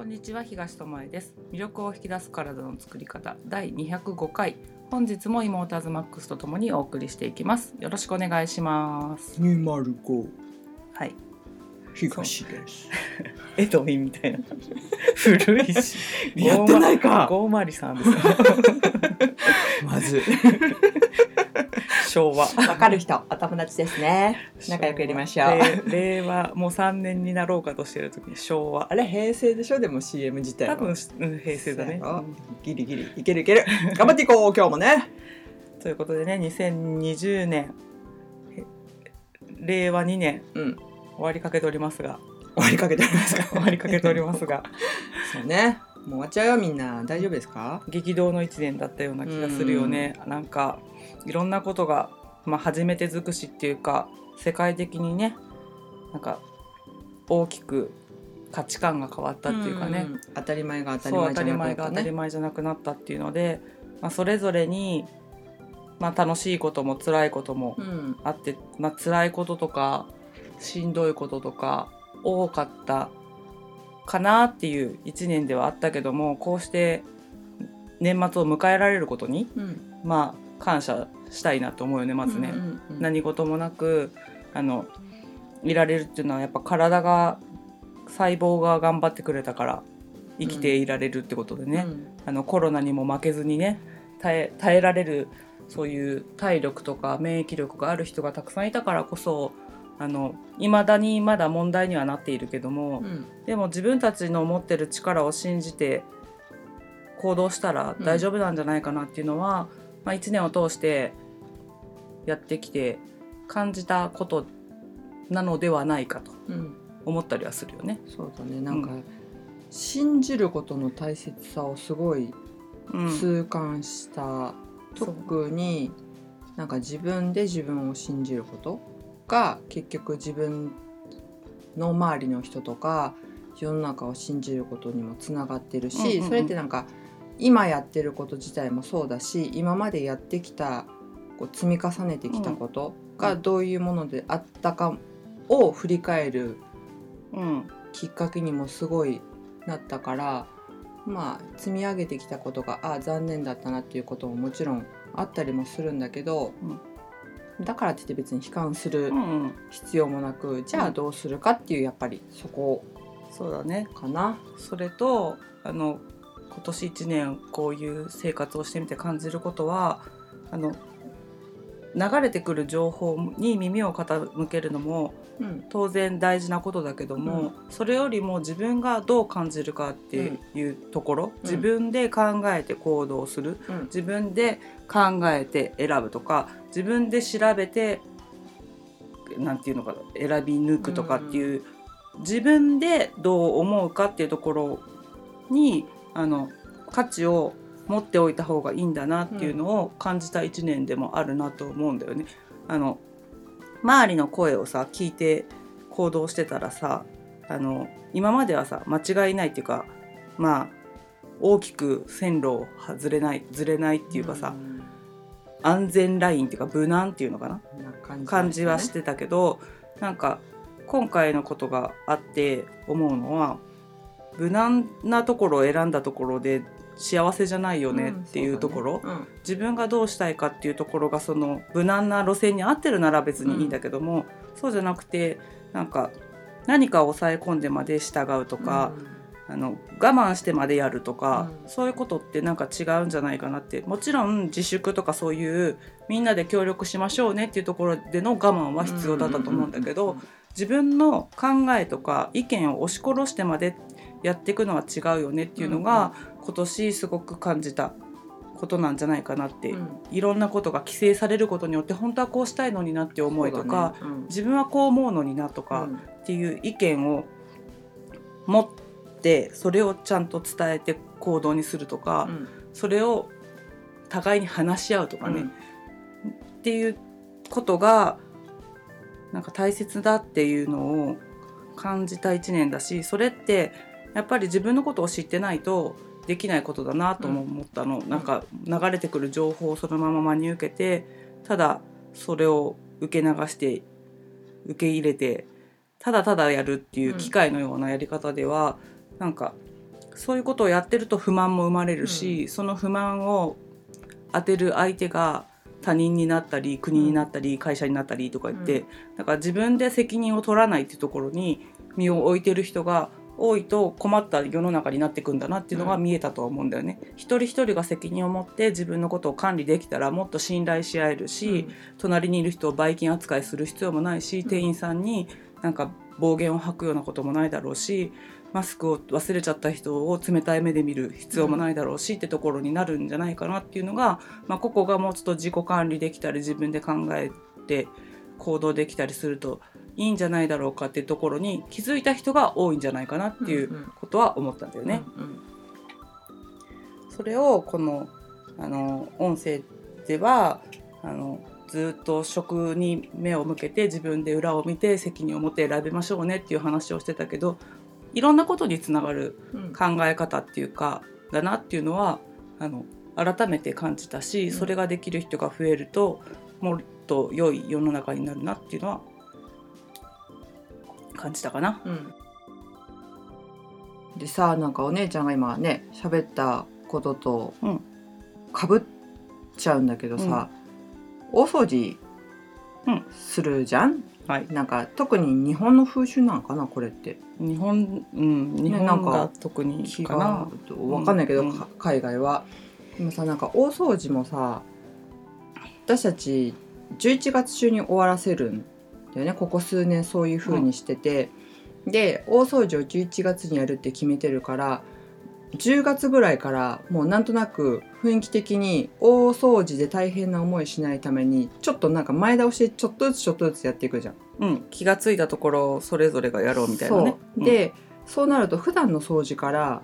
こんにちは東智恵です。魅力を引き出す体の作り方第205回。本日も妹アズマックスとともにお送りしていきます。よろしくお願いします。205はい。東です。エドウィンみたいな。古いし。やってないか。ゴーマリさんです。よ まず。昭和わかる人、お友達ですね。仲良くやりましょう。令令和もう3年になろうかとしてる時に昭和あれ平成でしょ？でも CM 自体は。多分、うん、平成だねギリギリ。いけるいける。頑張っていこう、今日もね。ということでね2020年へ令和2年うん。終わりかけておりますが終わりかけておりますか 終わりかけておりますが そうね。もう終わっちゃうよ、みんな。大丈夫ですか？激動の1年だったような気がするよね、なんかいろんなことが、まあ、初めて尽くしっていうか世界的にねなんか大きく価値観が変わったっていうかね、ん当たり前が当たり前じゃなくな前が当たりったね。前じゃなくなったっていうので、まあ、それぞれに、まあ、楽しいことも辛いこともうん。あって、まあ辛いこととかしんどいこととか多かったかなっていう1年ではあったけどもこうして年末を迎えられることにうん。まあ感謝したいなと思うよねまずね。うんうんうん何事もなくあのいられるっていうのはやっぱ体が細胞が頑張ってくれたから生きていられるってことでね、うんあのコロナにも負けずにね耐え耐えられるそういう体力とか免疫力がある人がたくさんいたからこそあの未だにまだ問題にはなっているけども、うん。でも自分たちの持ってる力を信じて行動したら大丈夫なんじゃないかなっていうのは、まあ、1年を通してやってきて感じたことなのではないかとうん。思ったりはするよね。そうだね。なんか、う信じることの大切さをすごいうん。痛感した、特になんか自分で自分を信じることが結局自分の周りの人とか世の中を信じることにもつながってるし、うんうんうん。それってなんか今やってること自体もそうだし今までやってきたこう積み重ねてきたことがどういうものであったかを振り返るうん。きっかけにもすごいなったからまあ積み上げてきたことがああ残念だったなっていうことももちろんあったりもするんだけど、だからって言って別に悲観するうんうん、必要もなく、じゃあどうするかっていうやっぱりそこそうだね。かな。それとあの今年1年こういう生活をしてみて感じることはあの流れてくる情報に耳を傾けるのもうん。当然大事なことだけども、それよりも自分がどう感じるかっていうところ、自分で考えて行動するうん。自分で考えて選ぶとか自分で調べてなんていうのかな選び抜くとかっていう、自分でどう思うかっていうところにあの価値を持っておいた方がいいんだなっていうのを感じた1年でもあるなと思うんだよね。あの周りの声をさ聞いて行動してたらさあの今まではさ間違いないっていうかまあ大きく線路を外れないずれないっていうかさ、ん安全ラインっていうか無難っていうのかな？感じはしてたけど。なんか今回のことがあって思うのは無難なところを選んだところで幸せじゃないよねっていうところ、うん。自分がどうしたいかっていうところがその無難な路線に合ってるなら別にいいんだけども、そうじゃなくてなんか何かを抑え込んでまで従うとか、あの我慢してまでやるとか、うん。そういうことってなんか違うんじゃないかなって。もちろん自粛とかそういうみんなで協力しましょうねっていうところでの我慢は必要だったと思うんだけど、自分の考えとか意見を押し殺してまでやっていくのは違うよねっていうのが、今年すごく感じたことなんじゃないかなって、うん。いろんなことが規制されることによって本当はこうしたいのになって思いとか、ね。うん。自分はこう思うのになとか、っていう意見を持ってそれをちゃんと伝えて行動にするとか、うん。それを互いに話し合うとかね、うん。っていうことがなんか大切だっていうのを感じた一年だしそれってやっぱり自分のことを知ってないとできないことだなとも思ったの、なんか流れてくる情報をそのまま真に受けてただそれを受け流して受け入れてただただやるっていう機械のようなやり方では、なんかそういうことをやってると不満も生まれるし、その不満を当てる相手が他人になったり国になったり会社になったりとか言って、だから自分で責任を取らないっていうところに身を置いてる人が多いと困った世の中になっていくんだなっていうのが見えたとは思うんだよね。一人一人が責任を持って自分のことを管理できたらもっと信頼し合えるし、隣にいる人をばい菌扱いする必要もないし、店員さんになんか暴言を吐くようなこともないだろうしマスクを忘れちゃった人を冷たい目で見る必要もないだろうし、ってところになるんじゃないかなっていうのが、まあ、個々がもうちょっと自己管理できたり自分で考えて行動できたりするといいんじゃないだろうかっていうところに気づいた人が多いんじゃないかなっていうことは思ったんだよね。うんうんそれをこのあの音声ではあのずっと食に目を向けて自分で裏を見て責任を持って選びましょうねっていう話をしてたけどいろんなことにつながるうん。考え方っていうかだなっていうのはあの改めて感じたし、うん。それができる人が増えるともっと良い世の中になるなっていうのは感じたかな。うん。でさなんかお姉ちゃんが今ね喋ったこととうん。かぶっちゃうんだけどさ、大掃除うんするじゃん、はい、なんか特に日本の風習なのかなこれって。日本、うん、日なんか本が特に気かなが。わかんないけど、うん。か海外は。でもさなんか大掃除もさ私たち11月中に終わらせるんだよね。ここ数年そういう風にしてて、で大掃除を11月にやるって決めてるから10月ぐらいからもうなんとなく雰囲気的に大掃除で大変な思いしないためにちょっとなんか前倒しでちょっとずつちょっとずつやっていくじゃん。うん、気がついたところそれぞれがやろうみたいなね。そうで、そうなると普段の掃除から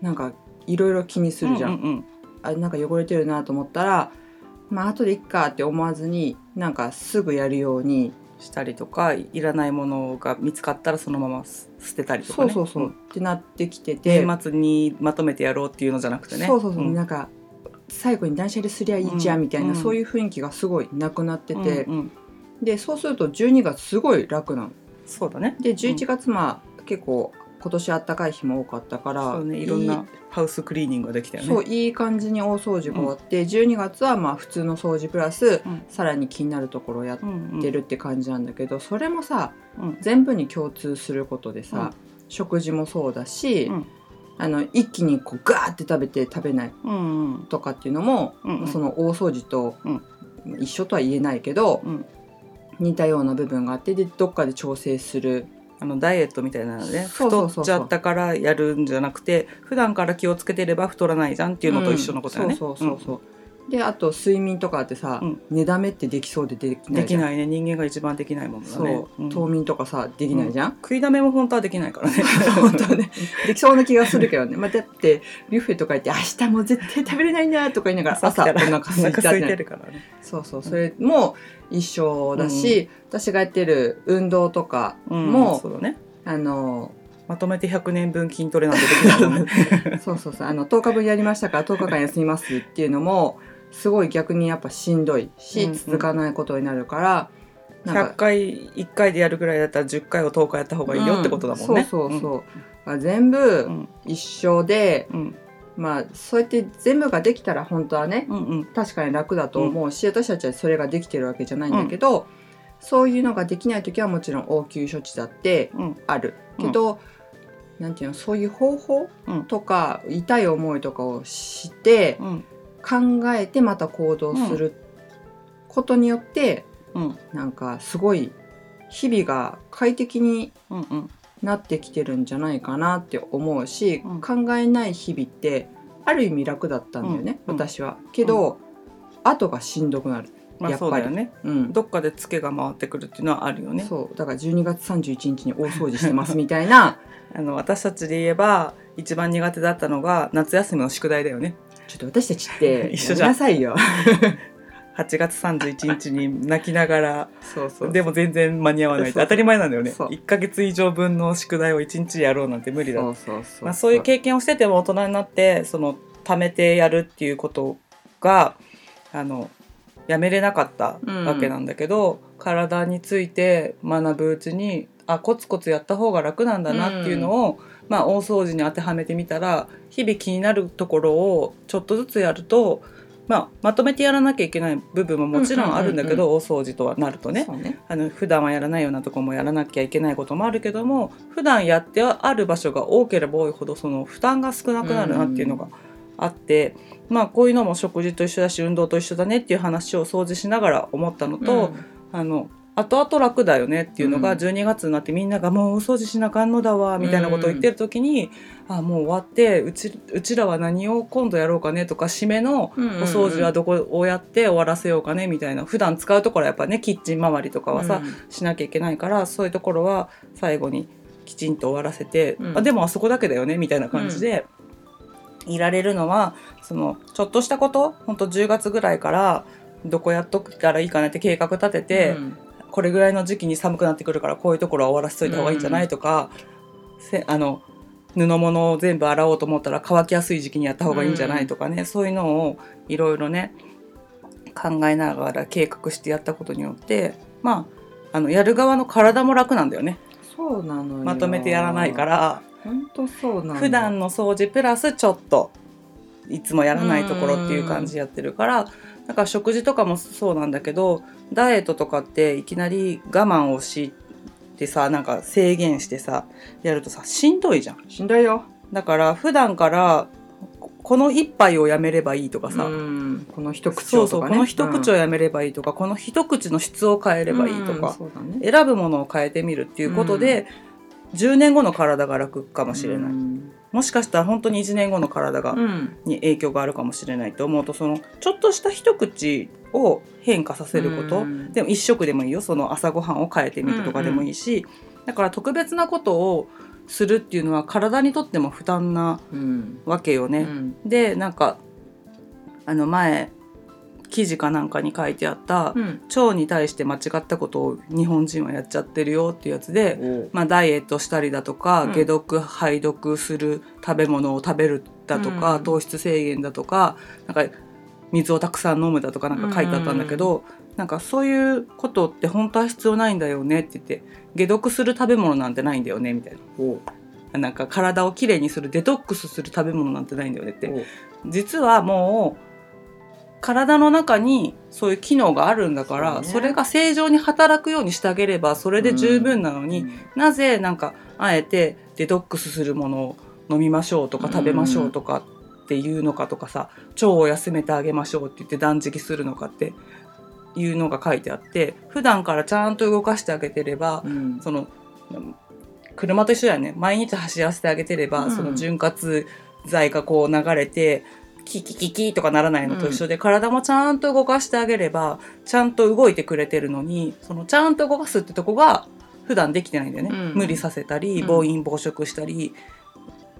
なんかいろいろ気にすうん、るじゃん。うんうんあなんか汚れてるなと思ったらまあ後でいっかって思わずになんかすぐやるように、したりとかいらないものが見つかったらそのまます捨てたりとかね。そうそうそう、ん。ってなってきてて、年末にまとめてやろうっていうのじゃなくてね。そうそうそう、ん。なんか最後に断捨離すりゃいいじゃんみたいな、うん。そういう雰囲気がすごいなくなってて、うんうん。でそうすると12月すごい楽なの。そうだね。で11月まあ結構今年あったかい日も多かったからそうね、いろんなハウスクリーニングができたよね。そういい感じに大掃除が終わって、12月はまあ普通の掃除プラス、うん。さらに気になるところをやっうんうんてるって感じなんだけど、それもさうん。全部に共通することでさ、食事もそうだし、うん。あの一気にこうガーって食べて食べないうんうん。とかっていうのも、うんうん。その大掃除とうん。一緒とは言えないけど、うん。似たような部分があってでどっかで調整するあのダイエットみたいなのねそうそうそうそう。太っちゃったからやるんじゃなくて普段から気をつけてれば太らないじゃんっていうのと一緒のことだよね。そうそうそう、であと睡眠とかってさ、うん。寝だめってできそうでできうんないできないね。人間が一番できないものだそう、ね。うん。冬眠とかさできないじゃん、食いだめも本当はできないからね。本当はね。できそうな気がするけどね、まあ、だってビュッフェとか行って明日もう絶対食べれないんだとか言いながら朝お腹お空いたってね。そうそう。それも一緒だし、私がやってる運動とかうんも、そうだね。あのまとめて100年分筋トレなんてできないもんね。そうそうそう。あの10日分やりましたから10日間休みますっていうのもすごい逆にやっぱしんどいし、うんうん。続かないことになるからなん100か回1回でやるぐらいだったら10回を10日やった方がいいよってことだもんね。そうそうそう、あ全部うん。一緒で、うん。まあそうやって全部ができたら本当はね、うんうん。確かに楽だと思うし、私たちはそれができてるわけじゃないんだけど、そういうのができない時はもちろん応急処置だってうん。あるけど、なんていうのそういう方法うん。とか痛い思いとかをしてうん考えてまた行動することによって、うんなんかすごい日々が快適にうんうんなってきてるんじゃないかなって思うし、うん考えない日々ってある意味楽だったんだよね、うん私は。けど、後がしんどくなる。まあやっぱりね。うんどっかでツケが回ってくるっていうのはあるよね。そうだから12月31日に大掃除してますみたいな あの私たちで言えば一番苦手だったのが夏休みの宿題だよね。ちょっと私たちって 一緒じゃなさいよ。8月31日に泣きながらそうそう。でも全然間に合わない。って当たり前なんだよね。そう。1ヶ月以上分の宿題を1日やろうなんて無理だそうそうそう。まあ、そういう経験をしてても大人になってその貯めてやるっていうことがあのやめれなかったわけなんだけど、体について学ぶうちにあコツコツやった方が楽なんだなっていうのをまあ、大掃除に当てはめてみたら日々気になるところをちょっとずつやると、まあ、まとめてやらなきゃいけない部分ももちろんあるんだけど、大掃除とはなるとね。ね。あの普段はやらないようなとこもやらなきゃいけないこともあるけども普段やってある場所が多ければ多いほどその負担が少なくなるなっていうのがあって、まあこういうのも食事と一緒だし運動と一緒だねっていう話を掃除しながら思ったのと、あの後々楽だよねっていうのがうん。12月になってみんながもうお掃除しなあかんのだわみたいなことを言ってる時に、あもう終わってうちうちらは何を今度やろうかねとか締めのうんうんうん。お掃除はどこをやって終わらせようかねみたいな。普段使うところはやっぱねキッチン周りとかはさ、しなきゃいけないからそういうところは最後にきちんと終わらせて、うん。あでもあそこだけだよねみたいな感じで、いられるのはそのちょっとしたことほんと10月ぐらいからどこやっとくたらいいかなって計画立てて、うんこれぐらいの時期に寒くなってくるからこういうところは終わらせといた方がいいんじゃないとか、せあの布物を全部洗おうと思ったら乾きやすい時期にやった方がいいんじゃないとかね、そういうのをいろいろね考えながら計画してやったことによってまああのやる側の体も楽なんだよね。そうなのよ。まとめてやらないから。本当そうなの。普段の掃除プラスちょっといつもやらないところっていう感じでやってるからだから食事とかもそうなんだけどダイエットとかっていきなり我慢をしてさなんか制限してさやるとさしんどいじゃん。しんどいよ。だから普段からここの一杯をやめればいいとかさ、うん。この一口そうそう、この一口をやめればいいとか、この一口の質を変えればいいとうん。か、ね。選ぶものを変えてみるっていうことで、10年後の体が楽かもしれない、うんもしかしたら本当に1年後の体が、うん。に影響があるかもしれないと思うとそのちょっとした一口を変化させること、うん。でも一食でもいいよ。その朝ごはんを変えてみるとかでもいいし、だから特別なことをするっていうのは体にとっても負担なうん。わけよね。うん。でなんかあの前記事かなんかに書いてあった、うん。腸に対して間違ったことを日本人はやっちゃってるよっていうやつで、おまあ、ダイエットしたりだとか、うん。解毒排毒する食べ物を食べるだとか、うん。糖質制限だとかなんか水をたくさん飲むだとかなんか書いてあったんだけど、なんかそういうことって本当は必要ないんだよねって言って解毒する食べ物なんてないんだよねみたいおななんか体をきれいにするデトックスする食べ物なんてないんだよねって。お実はもう体の中にそういう機能があるんだからそうね。それが正常に働くようにしてあげればそれで十分なのに、なぜなんかあえてデトックスするものを飲みましょうとかうん食べましょうとかっていうのかとかさ腸を休めてあげましょうって言って断食するのかっていうのが書いてあって普段からちゃんと動かしてあげてればうん。その車と一緒だよね。毎日走らせてあげてれば、うん。その潤滑剤がこう流れてキキキキとかならないのと一緒で、体もちゃんと動かしてあげればちゃんと動いてくれてるのにそのちゃんと動かすってとこが普段できてないんだよね、うん。無理させたりうん。暴飲暴食したり、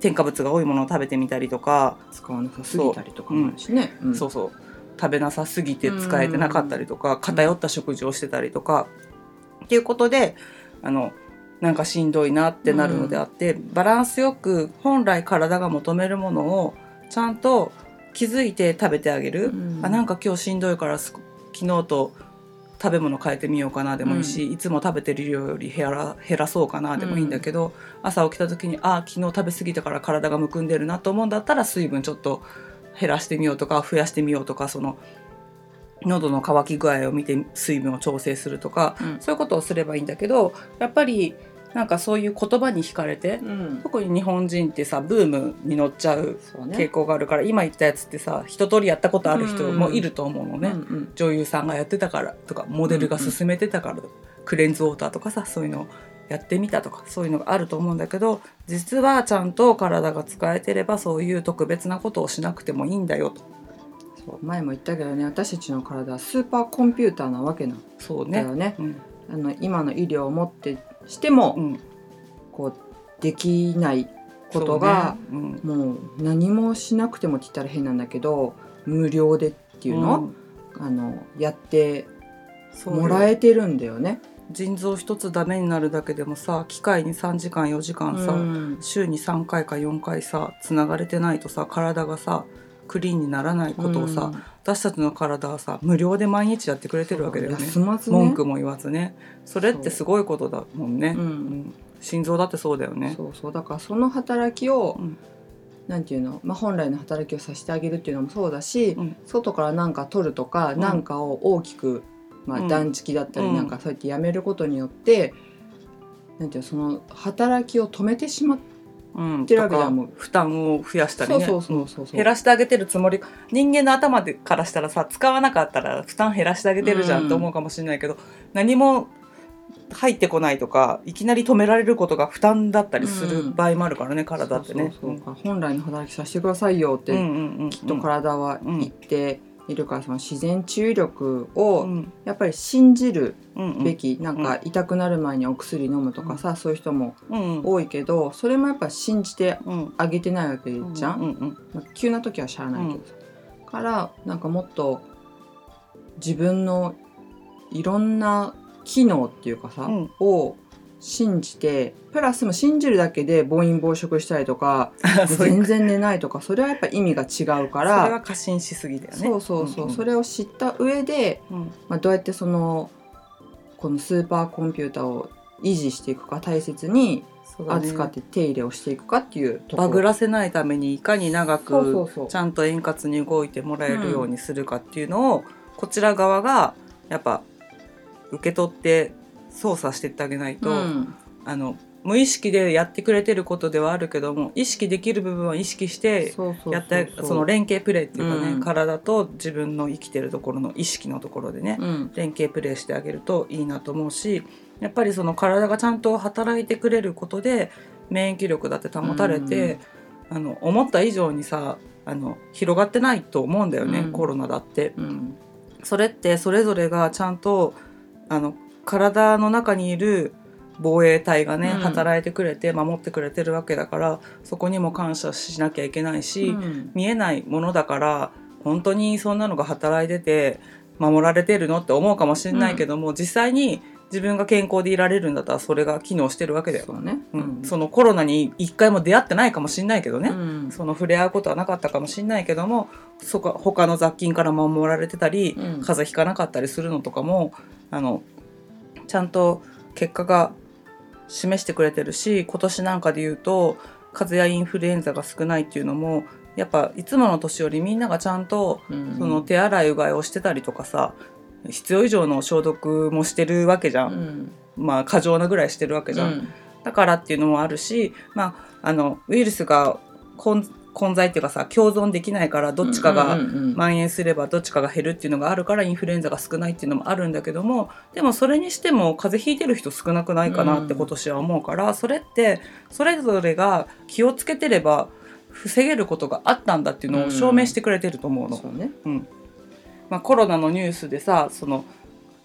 添加物が多いものを食べてみたりとか、使わなさすぎたりとかもあるしね。う。ん。そうそう。食べなさすぎて使えてなかったりとか、偏った食事をしてたりとか、っていうことであのなんかしんどいなってなるのであって、バランスよく本来体が求めるものをちゃんと気づいて食べてあげる、うん。あなんか今日しんどいからす昨日と食べ物変えてみようかなでもいいし、いつも食べてる量より減ら減らそうかなでもいいんだけど、朝起きた時にあ昨日食べ過ぎたから体がむくんでるなと思うんだったら水分ちょっと減らしてみようとか増やしてみようとかその喉の渇き具合を見て水分を調整するとか、うん。そういうことをすればいいんだけどやっぱりなんかそういう言葉に惹かれて、うん。特に日本人ってさブームに乗っちゃうそうね。傾向があるから、今言ったやつってさ一通りやったことある人もいると思うのね、うんうん。女優さんがやってたからとかモデルが勧めてたからとか、クレンズウォーターとかさそういうのをやってみたとかそういうのがあると思うんだけど実はちゃんと体が使えてればそういう特別なことをしなくてもいいんだよと。そう前も言ったけどね私たちの体はスーパーコンピューターなわけなんそうね。だよね。うん。あの今の医療をもってしても、うん、こうできないことが、ね。もう何もしなくてもって言ったら変なんだけど無料でってうんいうの、ん。あのやってもらえてるんだよね。腎臓一つダメになるだけでもさ機械に3時間4時間さ、うん。週に3回か4回さつながれてないとさ体がさクリーンにならないことをさ、うん。私たちの体はさ無料で毎日やってくれてるわけだよね。ね。文句も言わずね。それってすごいことだもんね、うん。うん。心臓だってそうだよね。そうそう。だからその働きを、うん。なんていうの、まあ、本来の働きをさせてあげるっていうのもそうだし、うん。外から何か取るとかうん。何、かを大きく、まあ、うん。断食だったりうん。なんかそうやってやめることによって、なんていうの？その働きを止めてしまっうん、てるわけじゃん。とか負担を増やしたりね。そうそうそうそうそう。減らしてあげてるつもり人間の頭でからしたらさ使わなかったら負担減らしてあげてるじゃんって思うかもしれないけど、何も入ってこないとかいきなり止められることが負担だったりする場合もあるからね、体ってね。そうそうそう本来の働きさせてくださいよって、うんうんうんきっと体はうん言っているからその自然治癒力うをん。やっぱり信じるうんうん。べき、なんか痛くなる前にお薬飲むとかさ、そういう人もうん多いけどそれもやっぱ信じてうんあげてないわけじゃん、うんうん。まあ急な時はしゃあないけどさ、からなんかもっと自分のいろんな機能っていうかさ、うん。を信じてプラスも信じるだけで暴飲暴食したりとか全然寝ないとかそれはやっぱ意味が違うかそれはら過信しすぎだよね。そうそうそう、んんそれを知った上で、うん。まあ、どうやってそのこのスーパーコンピューターを維持していくか大切に扱って手入れをしていくかっていうバグらせないためにいかに長くちゃんと円滑に動いてもらえるようにするかっていうのを、こちら側がやっぱ受け取って操作していってあげないと、うん。あの無意識でやってくれてることではあるけども意識できる部分は意識してそうそうそうそう。やってその連携プレーっていうかね、うん。体と自分の生きてるところの意識のところでね、うん。連携プレーしてあげるといいなと思うしやっぱりその体がちゃんと働いてくれることで免疫力だって保たれて、あの思った以上にさあの広がってないと思うんだよね、うん。コロナだって。うん。それってそれぞれがちゃんとあの体の中にいる防衛隊がね、うん。働いてくれて守ってくれてるわけだからそこにも感謝しなきゃいけないし、うん。見えないものだから本当にそんなのが働いてて守られてるのって思うかもしれないけども、実際に自分が健康でいられるんだったらそれが機能してるわけだよ。そうね。うん。そのコロナに一回も出会ってないかもしれないけどね、うん。その触れ合うことはなかったかもしれないけどもそこ他の雑菌から守られてたり、うん。風邪ひかなかったりするのとかもあのちゃんと結果が示してくれてるし今年なんかで言うと風邪やインフルエンザが少ないっていうのもやっぱいつもの年よりみんながちゃんとうん。その手洗いうがいをしてたりとかさ必要以上の消毒もしてるわけじゃ、うん。んまあ過剰なぐらいしてるわけじゃん、うん。だからっていうのもあるし、まあ、あのウイルスが混混在っていうかさ共存できないからどっちかがうんうんうん蔓延すればどっちかが減るっていうのがあるからインフルエンザが少ないっていうのもあるんだけどもでもそれにしても風邪ひいてる人少なくないかなって今年は思うから、それってそれぞれが気をつけてれば防げることがあったんだっていうのを証明してくれてると思うの。そうね。まあ、コロナのニュースでさその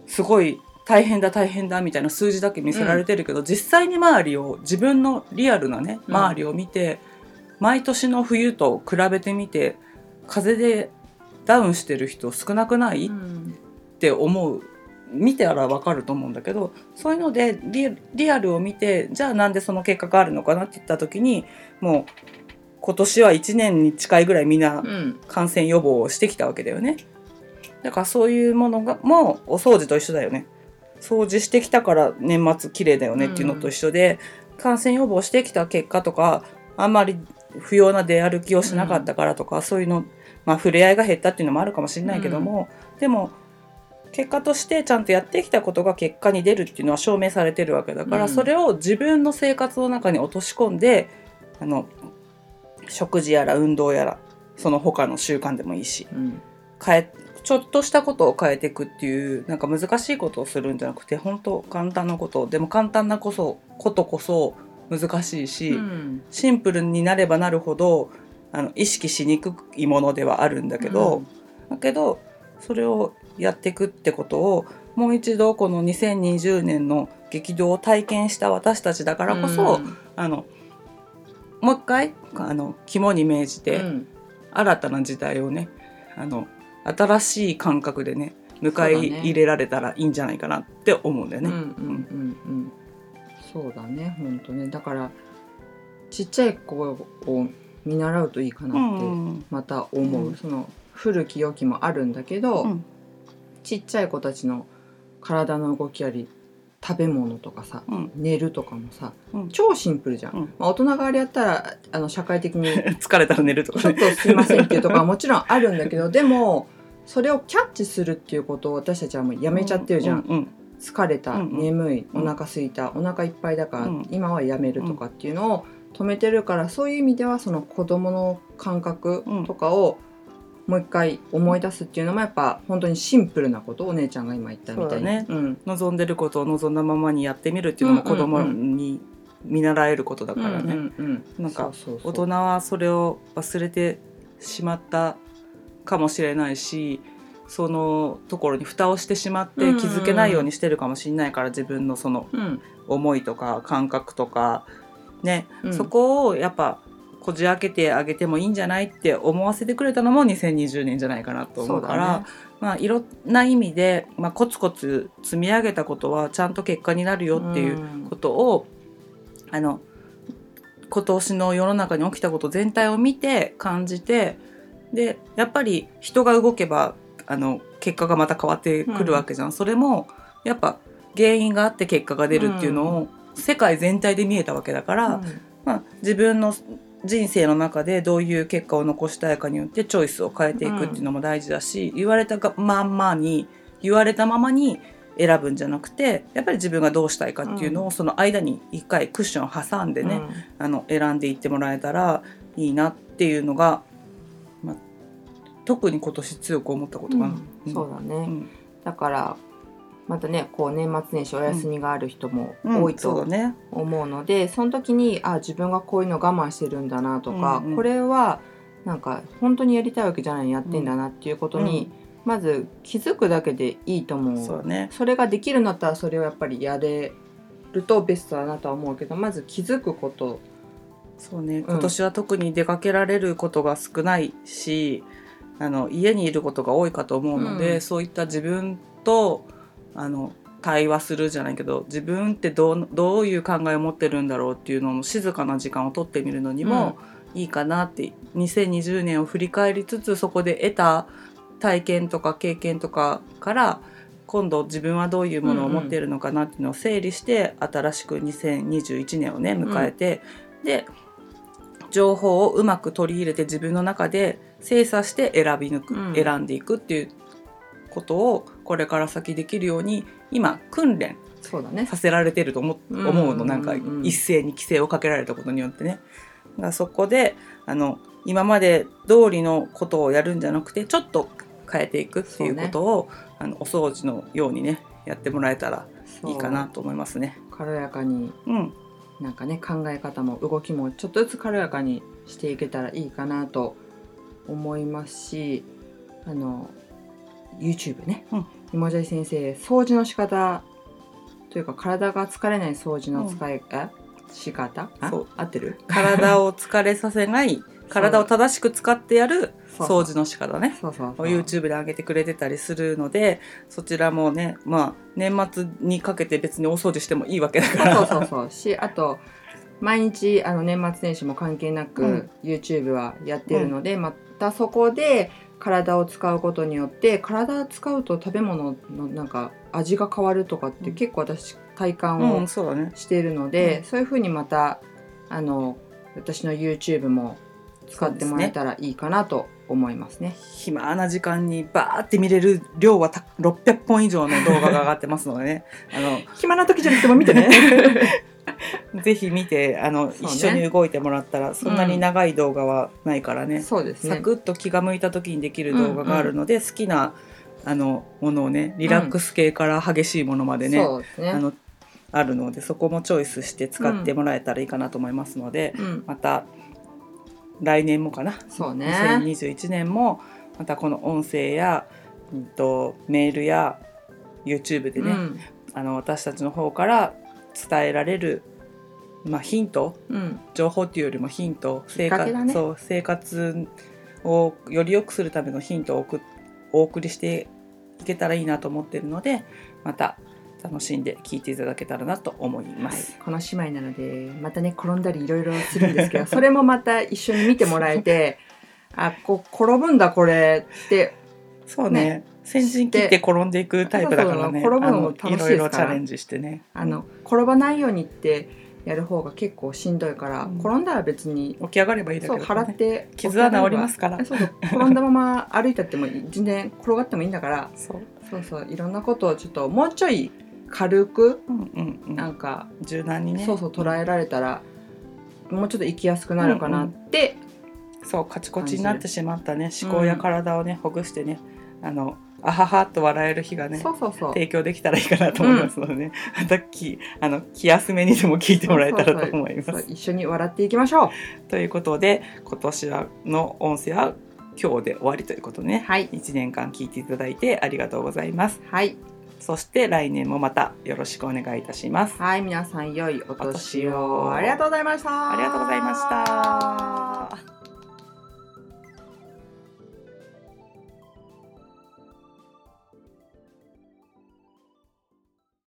すごい大変だ大変だみたいな数字だけ見せられてるけど、実際に周りを自分のリアルなねうん。周りを見て、毎年の冬と比べてみて風邪でダウンしてる人少なくない、っうん。て思う。見てたらわかると思うんだけどそういうのでリリアルを見てじゃあなんでその結果があるのかなって言った時にもう今年は1年に近いぐらいみんなうん。感染予防をしてきたわけだよね。だからそういうものがもうお掃除と一緒だよね。掃除してきたから年末綺麗だよねっていうのと一緒で、感染予防してきた結果とかあんまり不要な出歩きをしなかったからとか、そういうのまあ触れ合いが減ったっていうのもあるかもしれないけども、でも結果としてちゃんとやってきたことが結果に出るっていうのは証明されてるわけだから、うん。それを自分の生活の中に落とし込んであの食事やら運動やらその他の習慣でもいいしうん。変えちょっとしたことを変えていくっていうなんか難しいことをするんじゃなくて本当簡単なことでも簡単なこそことこそ難しいし、うん。シンプルになればなるほどあの意識しにくいものではあるんだけど、だけどそれをやっていくってことをもう一度この2020年の激動を体験した私たちだからこそ、うん。あのもう一回あの肝に銘じて、うん。新たな時代をねあの新しい感覚でね迎え入れられたらいいんじゃないかなって思うんだよね。そうだね本当ね。だからちっちゃい子を見習うといいかうなってんまた思う、うん。その古き良きもあるんだけど、うん。ちっちゃい子たちの体の動きやり食べ物とかさうん。寝るとかもさうん。超シンプルじゃん、うん。まあ、大人側でやったらあの社会的に 疲れたら寝るとかね。ちょっとすいませんっていうところはもちろんあるんだけどでもそれをキャッチするっていうことを私たちはもうやめちゃってるじゃん、うんうん疲れた、うんうん。眠いおうん。腹すいた、お腹いっぱいだから、うん。今はやめるとかっていうのを止めてるからそういう意味ではその子供の感覚とかをもう一回思い出すっていうのもやっぱ本当にシンプルなことお姉ちゃんが今言ったみたいね。うん。望んでることを望んだままにやってみるっていうのも子供に見習えることだからね、うんうんうんなんか大人はそれを忘れてしまったかもしれないしそのところに蓋をしてしまって気づけないようにしてるかもしれないから自分のそのうん。思いとか感覚とかね、うん。そこをやっぱこじ開けてあげてもいいんじゃないって思わせてくれたのも2020年じゃないかなと思うからね。まあいろんな意味で、まあ、コツコツ積み上げたことはちゃんと結果になるよっていうことを、あの今年の世の中に起きたこと全体を見て感じてでやっぱり人が動けばあの結果がまた変わってくるわけじゃん、それもやっぱ原因があって結果が出るっていうのを世界全体で見えたわけだから、うん。まあ、自分の人生の中でどういう結果を残したいかによってチョイスを変えていくっていうのも大事だし、言われたがまんまに言われたままに選ぶんじゃなくてやっぱり自分がどうしたいかっていうのを、うん。その間に一回クッションを挟んでね、あの選んでいってもらえたらいいなっていうのが、まあ、特に今年強く思ったことかな。うん。そうだね、うん。だからまたねこう年末年始お休みがある人もうん。多いとそうだね。思うので、その時にあ自分がこういうの我慢してるんだなとか、うんうん。これはなんか本当にやりたいわけじゃないやってんだなっていうことに、まず気づくだけでいいと思う。そうだね。それができるんだったらそれをやっぱりやれるとベストだなとは思うけどまず気づくこと。そうね。今年は特に出かけられることが少ないし、あの家にいることが多いかと思うので、うん。そういった自分とあの対話するじゃないけど自分ってどうどういう考えを持ってるんだろうっていうのも静かな時間を取ってみるのにもいいかなって、2020年を振り返りつつそこで得た体験とか経験とかから今度自分はどういうものを持っているのかなっていうのを整理して、新しく2021年をね迎えて、で情報をうまく取り入れて自分の中で精査して選び抜く、うん。選んでいくっていうことをこれから先できるように今訓練そうだね。させられてると思うん。思うの。なんかうん一斉に規制をかけられたことによってね。だからそこであの今まで通りのことをやるんじゃなくてちょっと変えていくっていうことを、あのお掃除のようにねやってもらえたらいいかなと思いますね。軽やかにうん、なんかね考え方も動きもちょっとずつ軽やかにしていけたらいいかなと思いますしあの YouTube ね、うん。今じ先生掃除の仕方というか体が疲れない掃除の使い、あ仕方？あ？そう。合ってる？体を疲れさせない 体を正しく使ってやる掃除の仕方ね。そうそうそう。YouTube で上げてくれてたりするのでそちらもねまあ年末にかけて別にお掃除してもいいわけだから。そうそうそう。しあと毎日あの年末年始も関係なく、うん。YouTube はやってるので、またそこで体を使うことによって体を使うと食べ物のなんか味が変わるとかってうん。結構私体感うんをそうだね。しているので、うん。そういうふうにまたあの私の YouTube も使ってもらえたらいいかなと思いますね。暇な時間にバーって見れる量はた600本以上の動画が上がってますのでね。あの暇な時じゃなくても見てね。ぜひ見てあの、ね。一緒に動いてもらったらそんなに長い動画はないからね、そうですね。サクッと気が向いた時にできる動画があるので、好きなあのものをねリラックス系から激しいものまでね、そうですね。あのあるのでそこもチョイスして使ってもらえたらいいかなと思いますので、うん、また来年もかな。そうね。2021年もまたこの音声や、うん、とメールや YouTube でね、うん。あの私たちの方から伝えられる、まあ、ヒントうん。情報っていうよりもヒント生活,、ね。そう生活をより良くするためのヒントを送お送りしていけたらいいなと思ってるのでまた楽しんで聞いていただけたらなと思いまはい。す。、この姉妹なのでまたね転んだりいろいろするんですけどそれもまた一緒に見てもらえて あこう転ぶんだこれってそうね。ね先陣切って転んでいくタイプだからね。転ぶのも楽しいですから。いろいろチャレンジしてね。あの転ばないようにってやる方が結構しんどいから、うん。転んだら別に起き上がればいいだけそうだね、払って傷は治りますから。そう 転んだまま歩いたっても全然転がってもいいんだからそう。そうそういろんなことをちょっともうちょい軽くうんうんうん。なんか、柔軟にね。そうそう捉えられたらもうちょっと生きやすくなるかなって、そうカチコチになってしまったね。思考や体をねほぐしてね。あのあははっと笑える日がねそうそうそう。提供できたらいいかなと思いますのでね、またきあの気休めにでも聞いてもらえたらと思います。一緒に笑っていきましょということで今年はの音声は今日で終わりということね。う。はい。1年間聞いていただいてありがとうございます。はい。そして来年もまたよろしくお願いいたします。はい。皆さん良いお年お年をを。ありがとうございました。ありがとうございました。